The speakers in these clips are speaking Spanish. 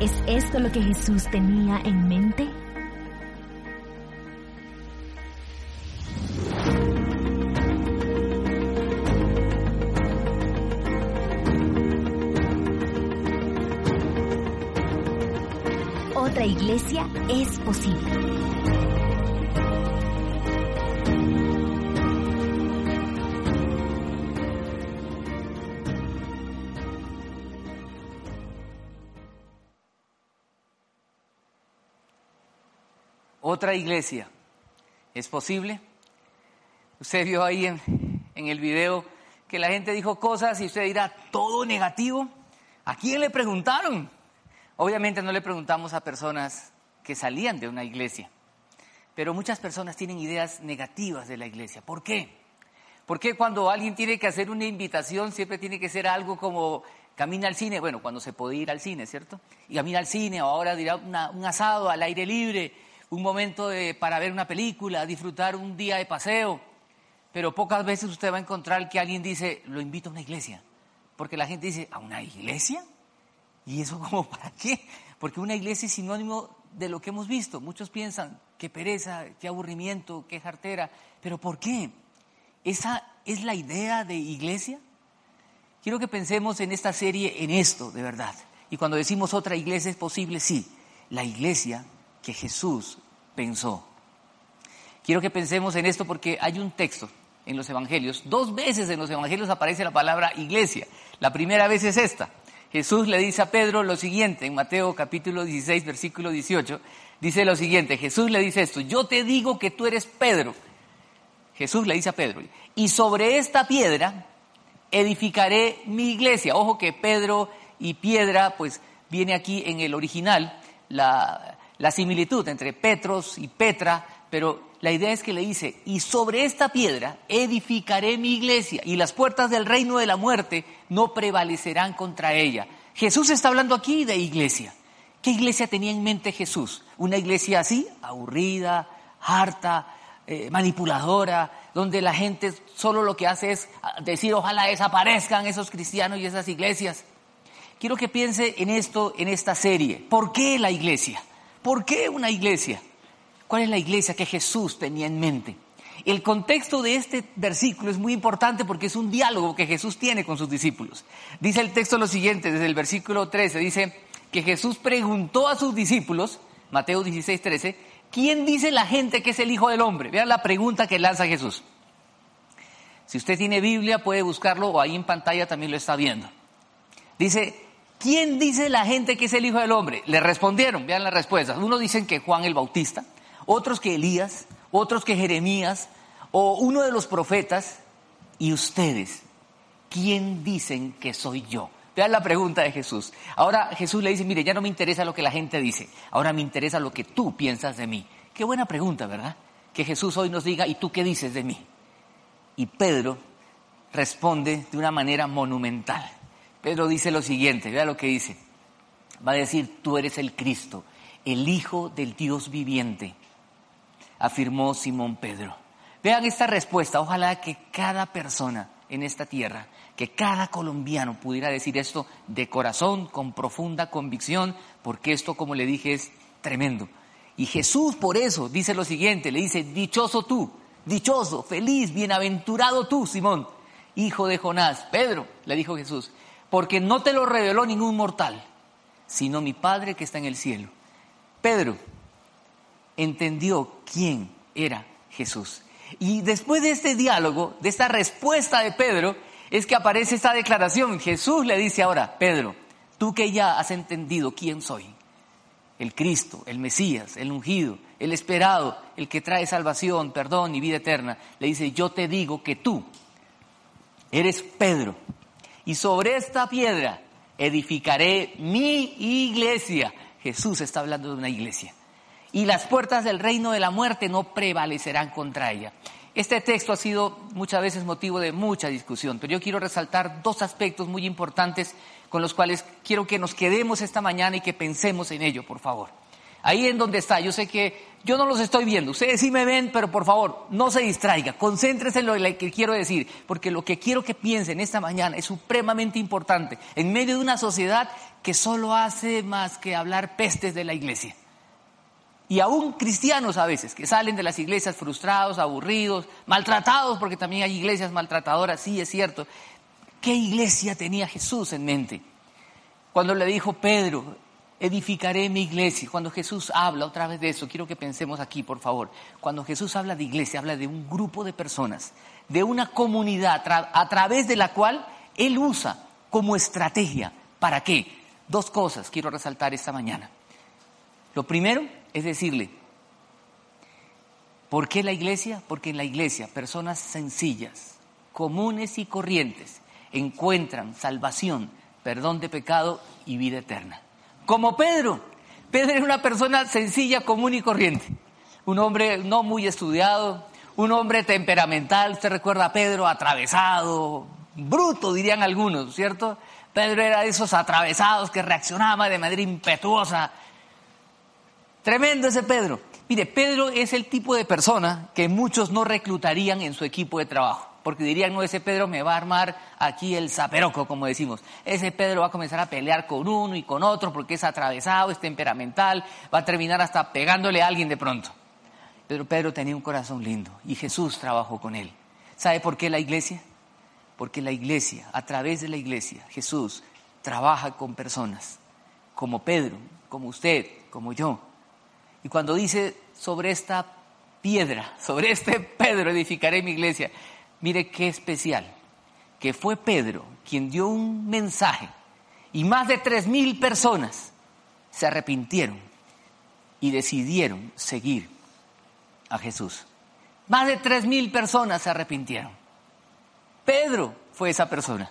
¿Es esto lo que Jesús tenía en mente? Iglesia. ¿Es posible? Usted vio ahí en, el video que la gente dijo cosas y usted dirá, todo negativo. ¿A quién le preguntaron? Obviamente no le preguntamos a personas que salían de una iglesia, pero muchas personas tienen ideas negativas de la iglesia. ¿Por qué? Porque cuando alguien tiene que hacer una invitación siempre tiene que ser algo como camina al cine? Bueno, cuando se puede ir al cine, ¿cierto? Y camina al cine o ahora dirá un asado al aire libre un momento para ver una película, disfrutar un día de paseo, pero pocas veces usted va a encontrar que alguien dice, lo invito a una iglesia, porque la gente dice, ¿a una iglesia? ¿Y eso como para qué? Porque una iglesia es sinónimo de lo que hemos visto. Muchos piensan, qué pereza, qué aburrimiento, qué jartera, pero ¿por qué? ¿Esa es la idea de iglesia? Quiero que pensemos en esta serie en esto, de verdad. Y cuando decimos otra iglesia es posible, sí, la iglesia que Jesús pensó. Quiero que pensemos en esto porque hay un texto en los evangelios, dos veces en los evangelios aparece la palabra iglesia. La primera vez es esta. Jesús le dice a Pedro lo siguiente, en Mateo capítulo 16, versículo 18, dice lo siguiente, Jesús le dice esto, yo te digo que tú eres Pedro. Jesús le dice a Pedro, y sobre esta piedra edificaré mi iglesia. Ojo que Pedro y piedra, pues viene aquí en el original, la, la similitud entre Petros y Petra, pero la idea es que le dice, y sobre esta piedra edificaré mi iglesia, y las puertas del reino de la muerte no prevalecerán contra ella. Jesús está hablando aquí de iglesia. ¿Qué iglesia tenía en mente Jesús? ¿Una iglesia así, aburrida, harta, eh, manipuladora, donde la gente solo lo que hace es decir ojalá desaparezcan esos cristianos y esas iglesias? Quiero que piense en esto, en esta serie. ¿Por qué la iglesia? ¿Por qué una iglesia? ¿Cuál es la iglesia que Jesús tenía en mente? El contexto de este versículo es muy importante porque es un diálogo que Jesús tiene con sus discípulos. Dice el texto lo siguiente, desde el versículo 13, dice que Jesús preguntó a sus discípulos, Mateo 16, 13, ¿quién dice la gente que es el Hijo del Hombre? Vean la pregunta que lanza Jesús. Si usted tiene Biblia puede buscarlo o ahí en pantalla también lo está viendo. Dice, ¿quién dice la gente que es el Hijo del Hombre? Le respondieron, vean las respuestas. Unos dicen que Juan el Bautista, otros que Elías, otros que Jeremías, o uno de los profetas. ¿Y ustedes? ¿Quién dicen que soy yo? Vean la pregunta de Jesús. Ahora Jesús le dice, mire, ya no me interesa lo que la gente dice, ahora me interesa lo que tú piensas de mí. Qué buena pregunta, ¿verdad? Que Jesús hoy nos diga, ¿y tú qué dices de mí? Y Pedro responde de una manera monumental. Pedro dice lo siguiente, vea lo que dice. Va a decir, tú eres el Cristo, el Hijo del Dios viviente, afirmó Simón Pedro. Vean esta respuesta, ojalá que cada persona en esta tierra, que cada colombiano pudiera decir esto de corazón, con profunda convicción, porque esto, como le dije, es tremendo. Y Jesús por eso dice lo siguiente, le dice, dichoso tú, dichoso, feliz, bienaventurado tú, Simón, hijo de Jonás. Pedro, le dijo Jesús, porque no te lo reveló ningún mortal, sino mi Padre que está en el cielo. Pedro entendió quién era Jesús. Y después de este diálogo, de esta respuesta de Pedro, es que aparece esta declaración. Jesús le dice ahora, Pedro, tú que ya has entendido quién soy, el Cristo, el Mesías, el ungido, el esperado, el que trae salvación, perdón y vida eterna, le dice, yo te digo que tú eres Pedro y sobre esta piedra edificaré mi iglesia. Jesús está hablando de una iglesia. Y las puertas del reino de la muerte no prevalecerán contra ella. Este texto ha sido muchas veces motivo de mucha discusión, pero yo quiero resaltar dos aspectos muy importantes con los cuales quiero que nos quedemos esta mañana y que pensemos en ello, por favor. Ahí en donde está, yo sé que yo no los estoy viendo, ustedes sí me ven, pero por favor, no se distraiga, concéntrese en lo que quiero decir, porque lo que quiero que piensen esta mañana es supremamente importante en medio de una sociedad que solo hace más que hablar pestes de la iglesia. Y aún cristianos a veces, que salen de las iglesias frustrados, aburridos, maltratados, porque también hay iglesias maltratadoras, sí es cierto. ¿Qué iglesia tenía Jesús en mente? Cuando le dijo Pedro, edificaré mi iglesia. Cuando Jesús habla otra vez de eso, quiero que pensemos aquí, por favor. Cuando Jesús habla de iglesia, habla de un grupo de personas, de una comunidad a través de la cual Él usa como estrategia. ¿Para qué? Dos cosas quiero resaltar esta mañana. Lo primero es decirle, ¿por qué la iglesia? Porque en la iglesia personas sencillas, comunes y corrientes encuentran salvación, perdón de pecado y vida eterna como Pedro. Pedro era una persona sencilla, común y corriente. Un hombre no muy estudiado, un hombre temperamental. Usted recuerda a Pedro atravesado, bruto dirían algunos, ¿cierto? Pedro era de esos atravesados que reaccionaba de manera impetuosa. Tremendo ese Pedro. Mire, Pedro es el tipo de persona que muchos no reclutarían en su equipo de trabajo porque dirían, no, ese Pedro me va a armar aquí el zaperoco, como decimos. Ese Pedro va a comenzar a pelear con uno y con otro porque es atravesado, es temperamental, va a terminar hasta pegándole a alguien de pronto. Pero Pedro tenía un corazón lindo y Jesús trabajó con él. ¿Sabe por qué la iglesia? Porque la iglesia, a través de la iglesia, Jesús trabaja con personas como Pedro, como usted, como yo. Y cuando dice sobre esta piedra, sobre este Pedro edificaré mi iglesia, Mire qué especial, que fue Pedro quien dio un mensaje y más de tres mil personas se arrepintieron y decidieron seguir a Jesús. Más de tres mil personas se arrepintieron. Pedro fue esa persona.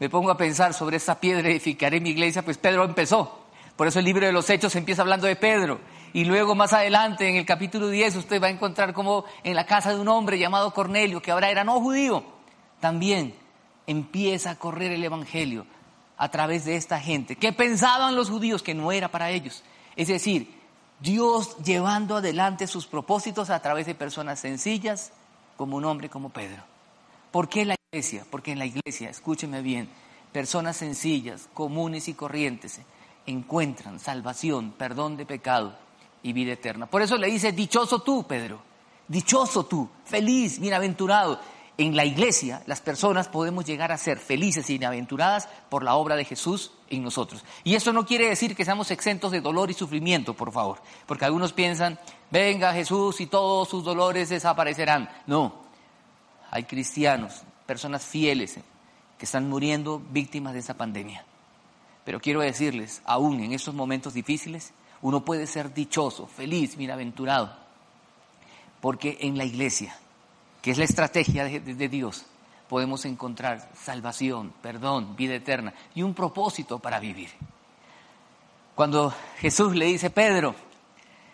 Me pongo a pensar sobre esa piedra edificaré mi iglesia, pues Pedro empezó. Por eso el libro de los Hechos empieza hablando de Pedro y luego más adelante, en el capítulo 10, usted va a encontrar como en la casa de un hombre llamado Cornelio, que ahora era no judío, también empieza a correr el Evangelio a través de esta gente, que pensaban los judíos que no era para ellos. Es decir, Dios llevando adelante sus propósitos a través de personas sencillas, como un hombre como Pedro. ¿Por qué la iglesia? Porque en la iglesia, escúcheme bien, personas sencillas, comunes y corrientes encuentran salvación, perdón de pecado y vida eterna. Por eso le dice, dichoso tú, Pedro, dichoso tú, feliz, bienaventurado. En la iglesia las personas podemos llegar a ser felices y bienaventuradas por la obra de Jesús en nosotros. Y eso no quiere decir que seamos exentos de dolor y sufrimiento, por favor, porque algunos piensan, venga Jesús y todos sus dolores desaparecerán. No, hay cristianos, personas fieles que están muriendo víctimas de esa pandemia. Pero quiero decirles, aún en estos momentos difíciles, uno puede ser dichoso, feliz, bienaventurado, porque en la iglesia, que es la estrategia de, Dios, podemos encontrar salvación, perdón, vida eterna y un propósito para vivir. Cuando Jesús le dice, Pedro,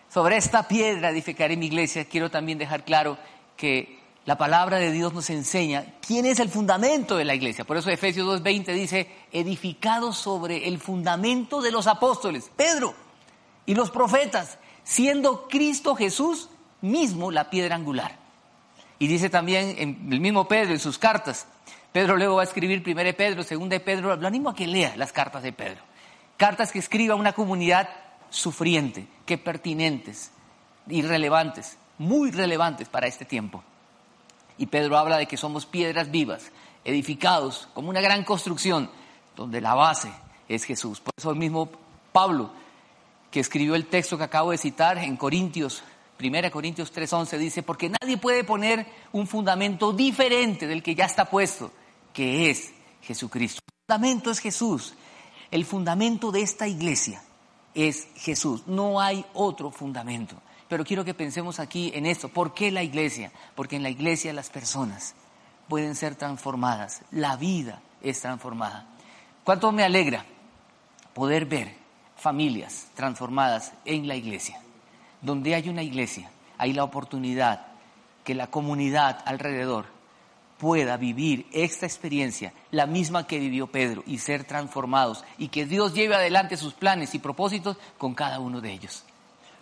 sobre esta piedra edificaré mi iglesia, quiero también dejar claro que la palabra de Dios nos enseña quién es el fundamento de la iglesia. Por eso Efesios 2.20 dice, edificado sobre el fundamento de los apóstoles. Pedro, y los profetas, siendo Cristo Jesús mismo la piedra angular. Y dice también el mismo Pedro en sus cartas, Pedro luego va a escribir primero Pedro, segundo de Pedro, lo animo a que lea las cartas de Pedro. Cartas que escriba una comunidad sufriente, que pertinentes y relevantes, muy relevantes para este tiempo. Y Pedro habla de que somos piedras vivas, edificados como una gran construcción, donde la base es Jesús. Por eso el mismo Pablo que escribió el texto que acabo de citar en Corintios, 1 Corintios 3:11, dice, porque nadie puede poner un fundamento diferente del que ya está puesto, que es Jesucristo. El fundamento es Jesús. El fundamento de esta iglesia es Jesús. No hay otro fundamento. Pero quiero que pensemos aquí en esto. ¿Por qué la iglesia? Porque en la iglesia las personas pueden ser transformadas. La vida es transformada. ¿Cuánto me alegra poder ver familias transformadas en la iglesia. Donde hay una iglesia, hay la oportunidad que la comunidad alrededor pueda vivir esta experiencia, la misma que vivió Pedro, y ser transformados, y que Dios lleve adelante sus planes y propósitos con cada uno de ellos.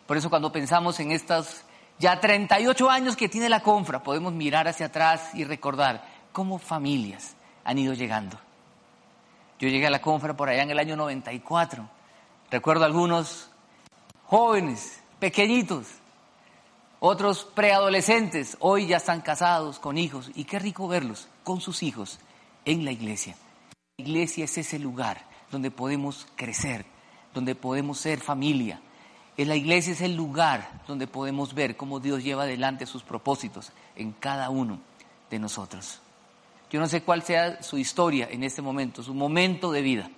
Por eso cuando pensamos en estos ya 38 años que tiene la confra, podemos mirar hacia atrás y recordar cómo familias han ido llegando. Yo llegué a la confra por allá en el año 94. Recuerdo algunos jóvenes, pequeñitos, otros preadolescentes, hoy ya están casados con hijos y qué rico verlos con sus hijos en la iglesia. La iglesia es ese lugar donde podemos crecer, donde podemos ser familia. En la iglesia es el lugar donde podemos ver cómo Dios lleva adelante sus propósitos en cada uno de nosotros. Yo no sé cuál sea su historia en este momento, su momento de vida.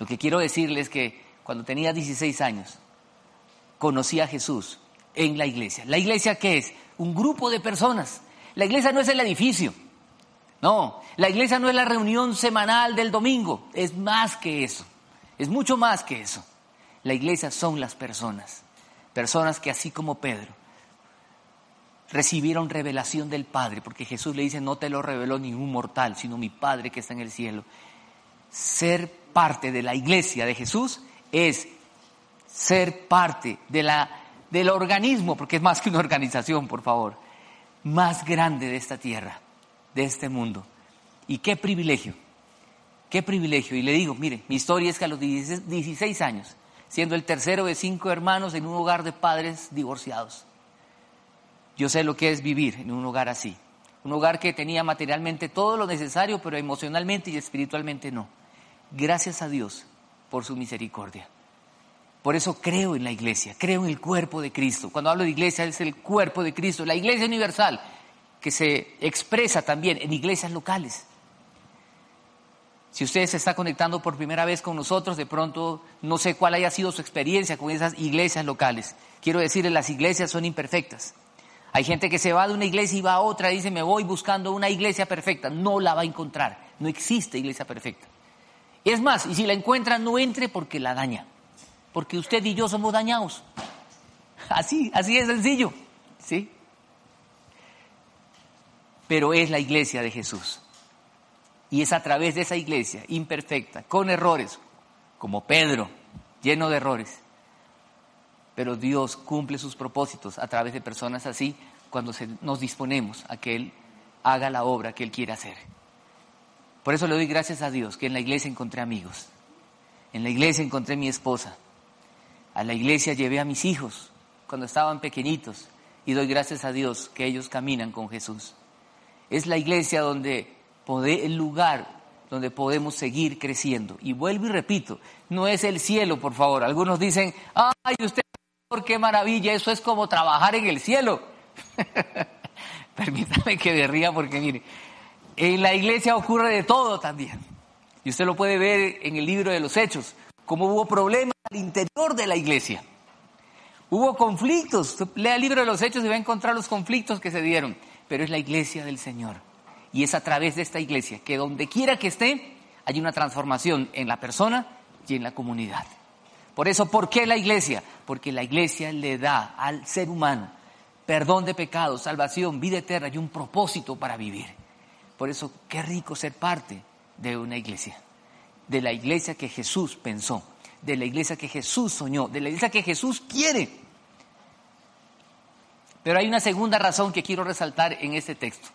Lo que quiero decirles es que cuando tenía 16 años, conocí a Jesús en la iglesia. ¿La iglesia qué es? Un grupo de personas. La iglesia no es el edificio. No, la iglesia no es la reunión semanal del domingo. Es más que eso. Es mucho más que eso. La iglesia son las personas. Personas que así como Pedro recibieron revelación del Padre, porque Jesús le dice, no te lo reveló ningún mortal, sino mi Padre que está en el cielo. Ser parte de la iglesia de Jesús es ser parte de la del organismo, porque es más que una organización, por favor, más grande de esta tierra, de este mundo. Y qué privilegio, qué privilegio. Y le digo, mire, mi historia es que a los 16 años, siendo el tercero de cinco hermanos en un hogar de padres divorciados, yo sé lo que es vivir en un hogar así. Un hogar que tenía materialmente todo lo necesario, pero emocionalmente y espiritualmente no. Gracias a Dios por su misericordia. Por eso creo en la iglesia, creo en el cuerpo de Cristo. Cuando hablo de iglesia es el cuerpo de Cristo, la iglesia universal, que se expresa también en iglesias locales. Si usted se está conectando por primera vez con nosotros, de pronto no sé cuál haya sido su experiencia con esas iglesias locales. Quiero decirle, las iglesias son imperfectas. Hay gente que se va de una iglesia y va a otra y dice, me voy buscando una iglesia perfecta. No la va a encontrar. No existe iglesia perfecta. Es más, y si la encuentra, no entre porque la daña porque usted y yo somos dañados. Así, así es sencillo, ¿sí? Pero es la iglesia de Jesús. Y es a través de esa iglesia imperfecta, con errores, como Pedro, lleno de errores. Pero Dios cumple sus propósitos a través de personas así cuando nos disponemos a que Él haga la obra que Él quiere hacer. Por eso le doy gracias a Dios que en la iglesia encontré amigos. En la iglesia encontré mi esposa. A la iglesia llevé a mis hijos cuando estaban pequeñitos y doy gracias a Dios que ellos caminan con Jesús. Es la iglesia donde el lugar donde podemos seguir creciendo. Y vuelvo y repito, no es el cielo, por favor. Algunos dicen, ay, usted, por qué maravilla, eso es como trabajar en el cielo. Permítame que me ría porque mire, en la iglesia ocurre de todo también. Y usted lo puede ver en el libro de los Hechos cómo hubo problemas al interior de la iglesia. Hubo conflictos. Lea el libro de los Hechos y va a encontrar los conflictos que se dieron. Pero es la iglesia del Señor. Y es a través de esta iglesia que donde quiera que esté, hay una transformación en la persona y en la comunidad. Por eso, ¿por qué la iglesia? Porque la iglesia le da al ser humano perdón de pecados, salvación, vida eterna y un propósito para vivir. Por eso, qué rico ser parte de una iglesia de la iglesia que Jesús pensó, de la iglesia que Jesús soñó, de la iglesia que Jesús quiere. Pero hay una segunda razón que quiero resaltar en este texto.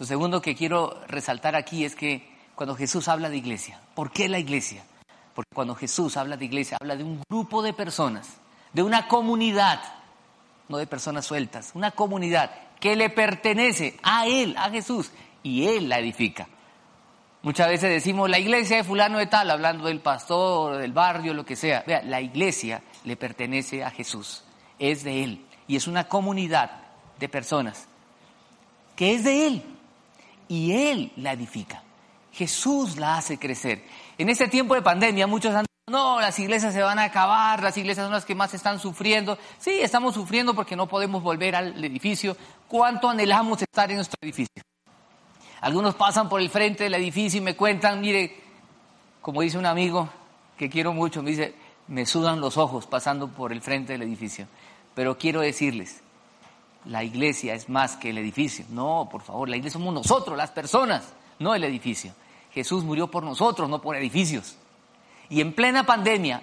Lo segundo que quiero resaltar aquí es que cuando Jesús habla de iglesia, ¿por qué la iglesia? Porque cuando Jesús habla de iglesia, habla de un grupo de personas, de una comunidad, no de personas sueltas, una comunidad que le pertenece a Él, a Jesús, y Él la edifica. Muchas veces decimos la iglesia de fulano de tal, hablando del pastor, del barrio, lo que sea. Vea, la iglesia le pertenece a Jesús, es de Él. Y es una comunidad de personas que es de Él. Y Él la edifica. Jesús la hace crecer. En este tiempo de pandemia muchos han no, las iglesias se van a acabar, las iglesias son las que más están sufriendo. Sí, estamos sufriendo porque no podemos volver al edificio. ¿Cuánto anhelamos estar en nuestro edificio? Algunos pasan por el frente del edificio y me cuentan, mire, como dice un amigo que quiero mucho, me dice, me sudan los ojos pasando por el frente del edificio. Pero quiero decirles, la iglesia es más que el edificio. No, por favor, la iglesia somos nosotros, las personas, no el edificio. Jesús murió por nosotros, no por edificios. Y en plena pandemia,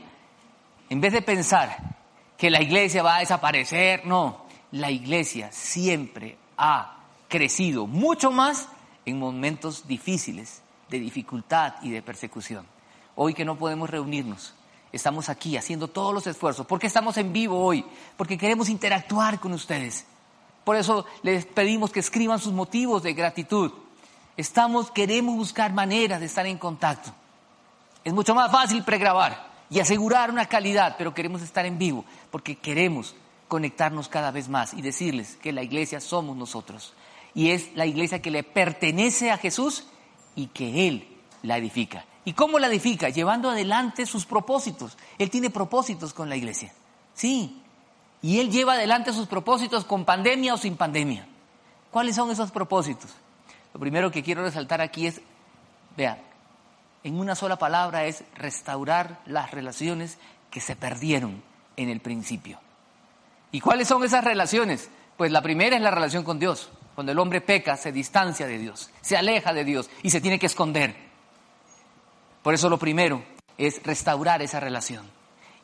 en vez de pensar que la iglesia va a desaparecer, no, la iglesia siempre ha crecido mucho más en momentos difíciles, de dificultad y de persecución. Hoy que no podemos reunirnos, estamos aquí haciendo todos los esfuerzos. ¿Por qué estamos en vivo hoy? Porque queremos interactuar con ustedes. Por eso les pedimos que escriban sus motivos de gratitud. Estamos, queremos buscar maneras de estar en contacto. Es mucho más fácil pregrabar y asegurar una calidad, pero queremos estar en vivo porque queremos conectarnos cada vez más y decirles que la iglesia somos nosotros. Y es la iglesia que le pertenece a Jesús y que Él la edifica. ¿Y cómo la edifica? Llevando adelante sus propósitos. Él tiene propósitos con la iglesia. Sí, y Él lleva adelante sus propósitos con pandemia o sin pandemia. ¿Cuáles son esos propósitos? Lo primero que quiero resaltar aquí es, vea, en una sola palabra es restaurar las relaciones que se perdieron en el principio. ¿Y cuáles son esas relaciones? Pues la primera es la relación con Dios. Cuando el hombre peca, se distancia de Dios, se aleja de Dios y se tiene que esconder. Por eso lo primero es restaurar esa relación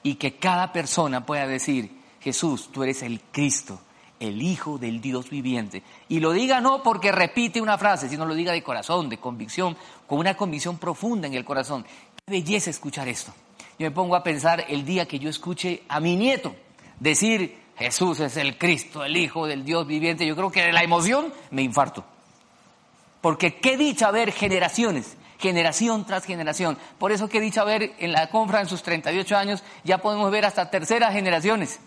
y que cada persona pueda decir, Jesús, tú eres el Cristo, el Hijo del Dios viviente. Y lo diga no porque repite una frase, sino lo diga de corazón, de convicción, con una convicción profunda en el corazón. Qué belleza escuchar esto. Yo me pongo a pensar el día que yo escuche a mi nieto decir, Jesús es el Cristo, el Hijo del Dios viviente. Yo creo que de la emoción me infarto. Porque qué dicha ver generaciones, generación tras generación. Por eso qué dicha ver en la confra en sus 38 años, ya podemos ver hasta terceras generaciones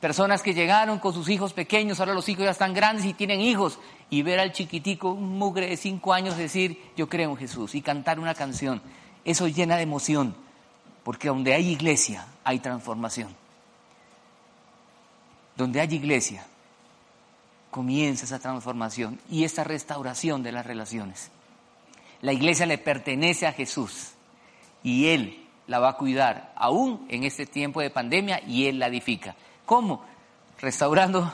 Personas que llegaron con sus hijos pequeños, ahora los hijos ya están grandes y tienen hijos. Y ver al chiquitico, un mugre de cinco años, decir, yo creo en Jesús y cantar una canción. Eso llena de emoción, porque donde hay iglesia hay transformación. Donde hay iglesia comienza esa transformación y esa restauración de las relaciones. La iglesia le pertenece a Jesús y Él la va a cuidar aún en este tiempo de pandemia y Él la edifica. ¿Cómo? Restaurando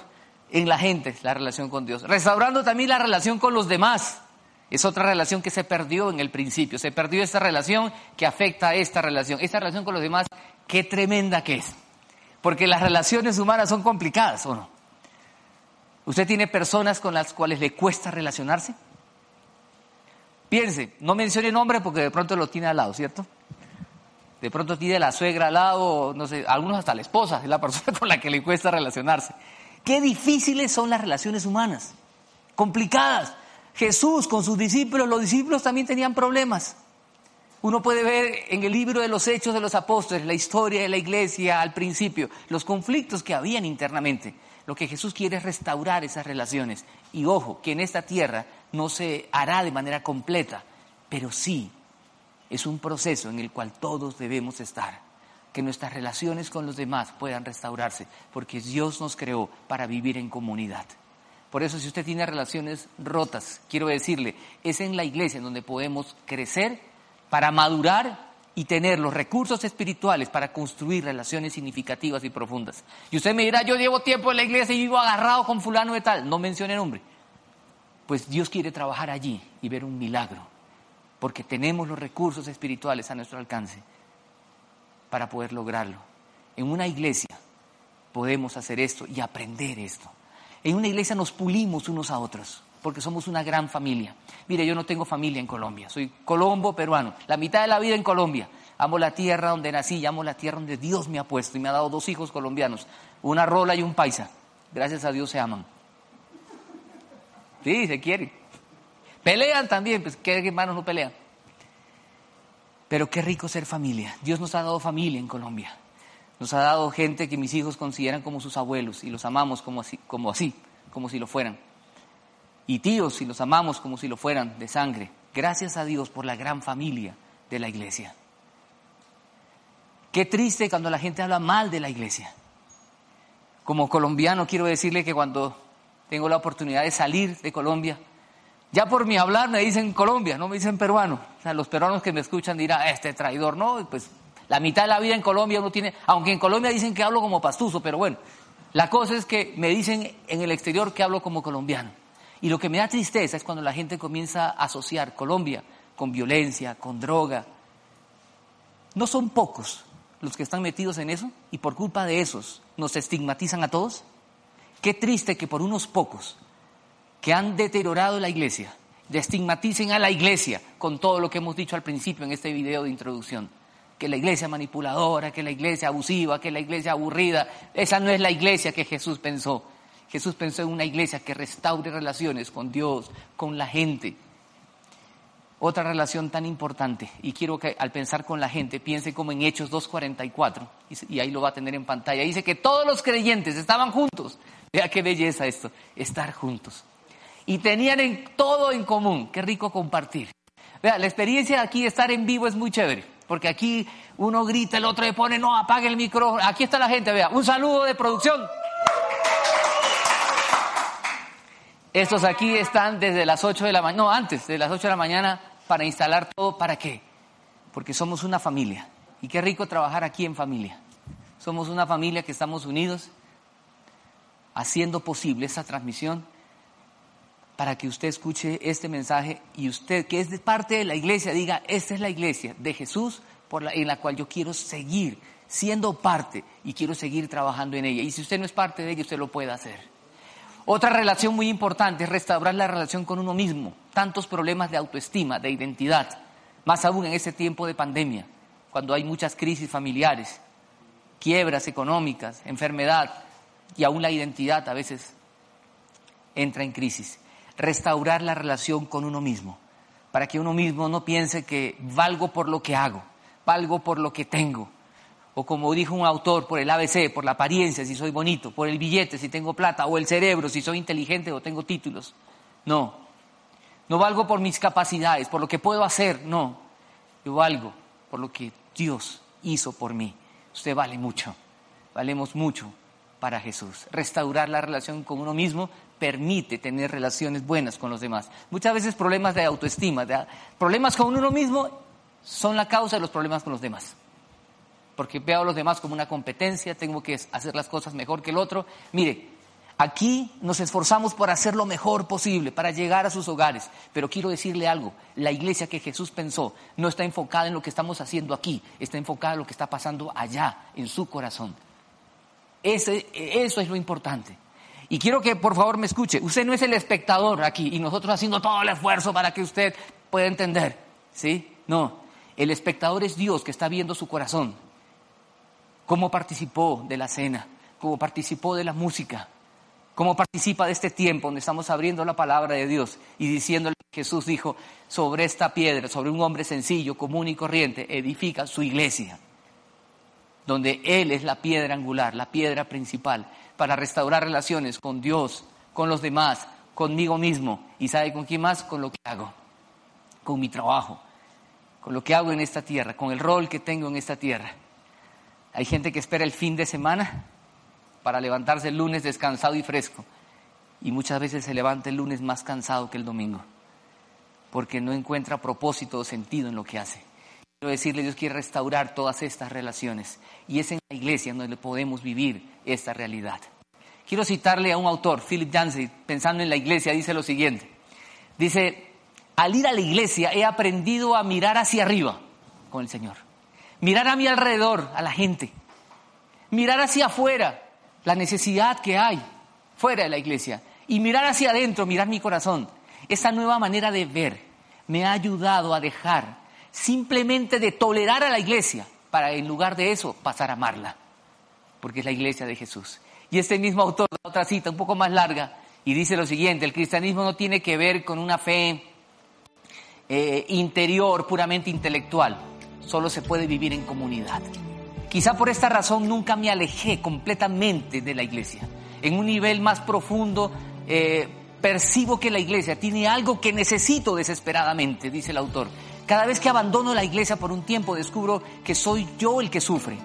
en la gente la relación con Dios. Restaurando también la relación con los demás. Es otra relación que se perdió en el principio. Se perdió esta relación que afecta a esta relación. Esta relación con los demás, qué tremenda que es. Porque las relaciones humanas son complicadas, ¿o no? ¿Usted tiene personas con las cuales le cuesta relacionarse? Piense, no mencione nombre porque de pronto lo tiene al lado, ¿cierto? de pronto tiene la suegra al lado, no sé, algunos hasta la esposa, es la persona con la que le cuesta relacionarse. Qué difíciles son las relaciones humanas, complicadas. Jesús con sus discípulos, los discípulos también tenían problemas. Uno puede ver en el libro de los Hechos de los Apóstoles, la historia de la iglesia al principio, los conflictos que habían internamente. Lo que Jesús quiere es restaurar esas relaciones. Y ojo, que en esta tierra no se hará de manera completa, pero sí es un proceso en el cual todos debemos estar, que nuestras relaciones con los demás puedan restaurarse, porque Dios nos creó para vivir en comunidad. Por eso si usted tiene relaciones rotas, quiero decirle, es en la iglesia en donde podemos crecer para madurar y tener los recursos espirituales para construir relaciones significativas y profundas. Y usted me dirá, yo llevo tiempo en la iglesia y vivo agarrado con fulano de tal, no mencione nombre. Pues Dios quiere trabajar allí y ver un milagro porque tenemos los recursos espirituales a nuestro alcance para poder lograrlo. En una iglesia podemos hacer esto y aprender esto. En una iglesia nos pulimos unos a otros, porque somos una gran familia. Mire, yo no tengo familia en Colombia, soy colombo peruano, la mitad de la vida en Colombia. Amo la tierra donde nací, amo la tierra donde Dios me ha puesto y me ha dado dos hijos colombianos, una rola y un paisa. Gracias a Dios se aman. Sí, se quiere. Pelean también, pues qué hermanos no pelean. Pero qué rico ser familia. Dios nos ha dado familia en Colombia. Nos ha dado gente que mis hijos consideran como sus abuelos y los amamos como así, como así, como si lo fueran. Y tíos y los amamos como si lo fueran de sangre. Gracias a Dios por la gran familia de la iglesia. Qué triste cuando la gente habla mal de la iglesia. Como colombiano quiero decirle que cuando tengo la oportunidad de salir de Colombia, ya por mi hablar me dicen Colombia, no me dicen peruano. O sea, los peruanos que me escuchan dirán, este traidor, no, pues la mitad de la vida en Colombia uno tiene, aunque en Colombia dicen que hablo como pastuso, pero bueno, La cosa es que me dicen en el exterior que hablo como colombiano. Y lo que me da tristeza es cuando la gente comienza a asociar Colombia con violencia, con droga. No son pocos los que están metidos en eso y por culpa de esos nos estigmatizan a todos. Qué triste que por unos pocos que han deteriorado la iglesia, estigmaticen a la iglesia con todo lo que hemos dicho al principio en este video de introducción. Que la iglesia manipuladora, que la iglesia abusiva, que la iglesia aburrida. Esa no es la iglesia que Jesús pensó. Jesús pensó en una iglesia que restaure relaciones con Dios, con la gente. Otra relación tan importante, y quiero que al pensar con la gente piense como en Hechos 2.44, y ahí lo va a tener en pantalla. Dice que todos los creyentes estaban juntos. Vea qué belleza esto, estar juntos y tenían en todo en común. Qué rico compartir. Vea, la experiencia aquí de estar en vivo es muy chévere, porque aquí uno grita, el otro le pone, no, apague el micrófono. Aquí está la gente, vea, un saludo de producción. Estos aquí están desde las 8 de la mañana, no, antes de las 8 de la mañana para instalar todo. ¿Para qué? Porque somos una familia. Y qué rico trabajar aquí en familia. Somos una familia que estamos unidos haciendo posible esa transmisión para que usted escuche este mensaje y usted, que es parte de la iglesia, diga, esta es la iglesia de Jesús por la, en la cual yo quiero seguir siendo parte y quiero seguir trabajando en ella. Y si usted no es parte de ella, usted lo puede hacer. Otra relación muy importante es restaurar la relación con uno mismo. Tantos problemas de autoestima, de identidad, más aún en este tiempo de pandemia, cuando hay muchas crisis familiares, quiebras económicas, enfermedad y aún la identidad a veces entra en crisis restaurar la relación con uno mismo, para que uno mismo no piense que valgo por lo que hago, valgo por lo que tengo, o como dijo un autor, por el ABC, por la apariencia, si soy bonito, por el billete, si tengo plata, o el cerebro, si soy inteligente o tengo títulos. No, no valgo por mis capacidades, por lo que puedo hacer, no, yo valgo por lo que Dios hizo por mí. Usted vale mucho, valemos mucho para Jesús. Restaurar la relación con uno mismo permite tener relaciones buenas con los demás. Muchas veces problemas de autoestima, problemas con uno mismo son la causa de los problemas con los demás. Porque veo a los demás como una competencia, tengo que hacer las cosas mejor que el otro. Mire, aquí nos esforzamos por hacer lo mejor posible, para llegar a sus hogares. Pero quiero decirle algo, la iglesia que Jesús pensó no está enfocada en lo que estamos haciendo aquí, está enfocada en lo que está pasando allá, en su corazón. Eso es lo importante. Y quiero que por favor me escuche. Usted no es el espectador aquí y nosotros haciendo todo el esfuerzo para que usted pueda entender. ¿Sí? No. El espectador es Dios que está viendo su corazón. Cómo participó de la cena, cómo participó de la música, cómo participa de este tiempo donde estamos abriendo la palabra de Dios y diciéndole Jesús dijo, sobre esta piedra, sobre un hombre sencillo, común y corriente, edifica su iglesia, donde Él es la piedra angular, la piedra principal para restaurar relaciones con Dios, con los demás, conmigo mismo. ¿Y sabe con quién más? Con lo que hago, con mi trabajo, con lo que hago en esta tierra, con el rol que tengo en esta tierra. Hay gente que espera el fin de semana para levantarse el lunes descansado y fresco. Y muchas veces se levanta el lunes más cansado que el domingo, porque no encuentra propósito o sentido en lo que hace. Quiero decirle, Dios quiere restaurar todas estas relaciones y es en la iglesia donde podemos vivir esta realidad. Quiero citarle a un autor, Philip Yancey, pensando en la iglesia, dice lo siguiente. Dice, al ir a la iglesia he aprendido a mirar hacia arriba con el Señor, mirar a mi alrededor, a la gente, mirar hacia afuera, la necesidad que hay fuera de la iglesia y mirar hacia adentro, mirar mi corazón. Esa nueva manera de ver me ha ayudado a dejar simplemente de tolerar a la iglesia para en lugar de eso pasar a amarla, porque es la iglesia de Jesús. Y este mismo autor da otra cita un poco más larga y dice lo siguiente, el cristianismo no tiene que ver con una fe eh, interior, puramente intelectual, solo se puede vivir en comunidad. Quizá por esta razón nunca me alejé completamente de la iglesia. En un nivel más profundo, eh, percibo que la iglesia tiene algo que necesito desesperadamente, dice el autor, cada vez que abandono la iglesia por un tiempo descubro que soy yo el que sufre.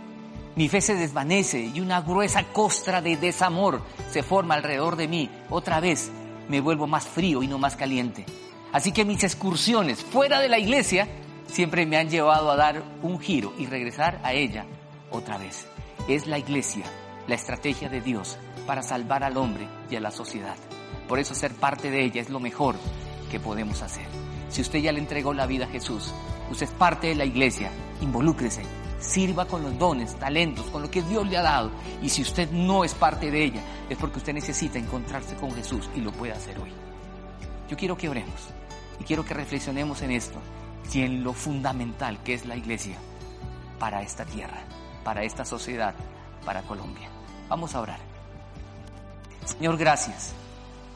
Mi fe se desvanece y una gruesa costra de desamor se forma alrededor de mí. Otra vez me vuelvo más frío y no más caliente. Así que mis excursiones fuera de la iglesia siempre me han llevado a dar un giro y regresar a ella otra vez. Es la iglesia la estrategia de Dios para salvar al hombre y a la sociedad. Por eso ser parte de ella es lo mejor que podemos hacer. Si usted ya le entregó la vida a Jesús, usted es parte de la iglesia, involúcrese, sirva con los dones, talentos, con lo que Dios le ha dado. Y si usted no es parte de ella, es porque usted necesita encontrarse con Jesús y lo puede hacer hoy. Yo quiero que oremos y quiero que reflexionemos en esto y en lo fundamental que es la iglesia para esta tierra, para esta sociedad, para Colombia. Vamos a orar. Señor, gracias,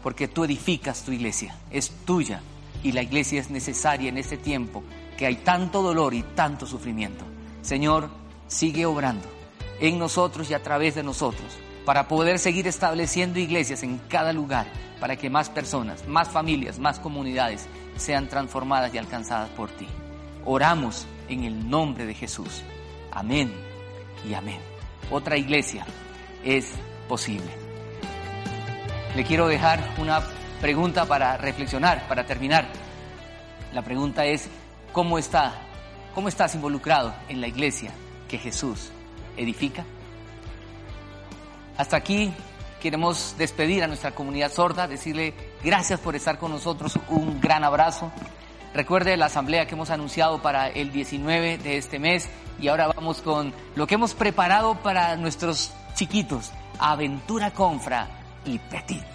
porque tú edificas tu iglesia, es tuya y la iglesia es necesaria en este tiempo que hay tanto dolor y tanto sufrimiento. Señor, sigue obrando en nosotros y a través de nosotros para poder seguir estableciendo iglesias en cada lugar, para que más personas, más familias, más comunidades sean transformadas y alcanzadas por ti. Oramos en el nombre de Jesús. Amén y amén. Otra iglesia es posible. Le quiero dejar una pregunta para reflexionar, para terminar. La pregunta es, ¿cómo está? ¿Cómo estás involucrado en la iglesia que Jesús edifica? Hasta aquí queremos despedir a nuestra comunidad sorda, decirle gracias por estar con nosotros, un gran abrazo. Recuerde la asamblea que hemos anunciado para el 19 de este mes y ahora vamos con lo que hemos preparado para nuestros chiquitos, Aventura Confra y Petit.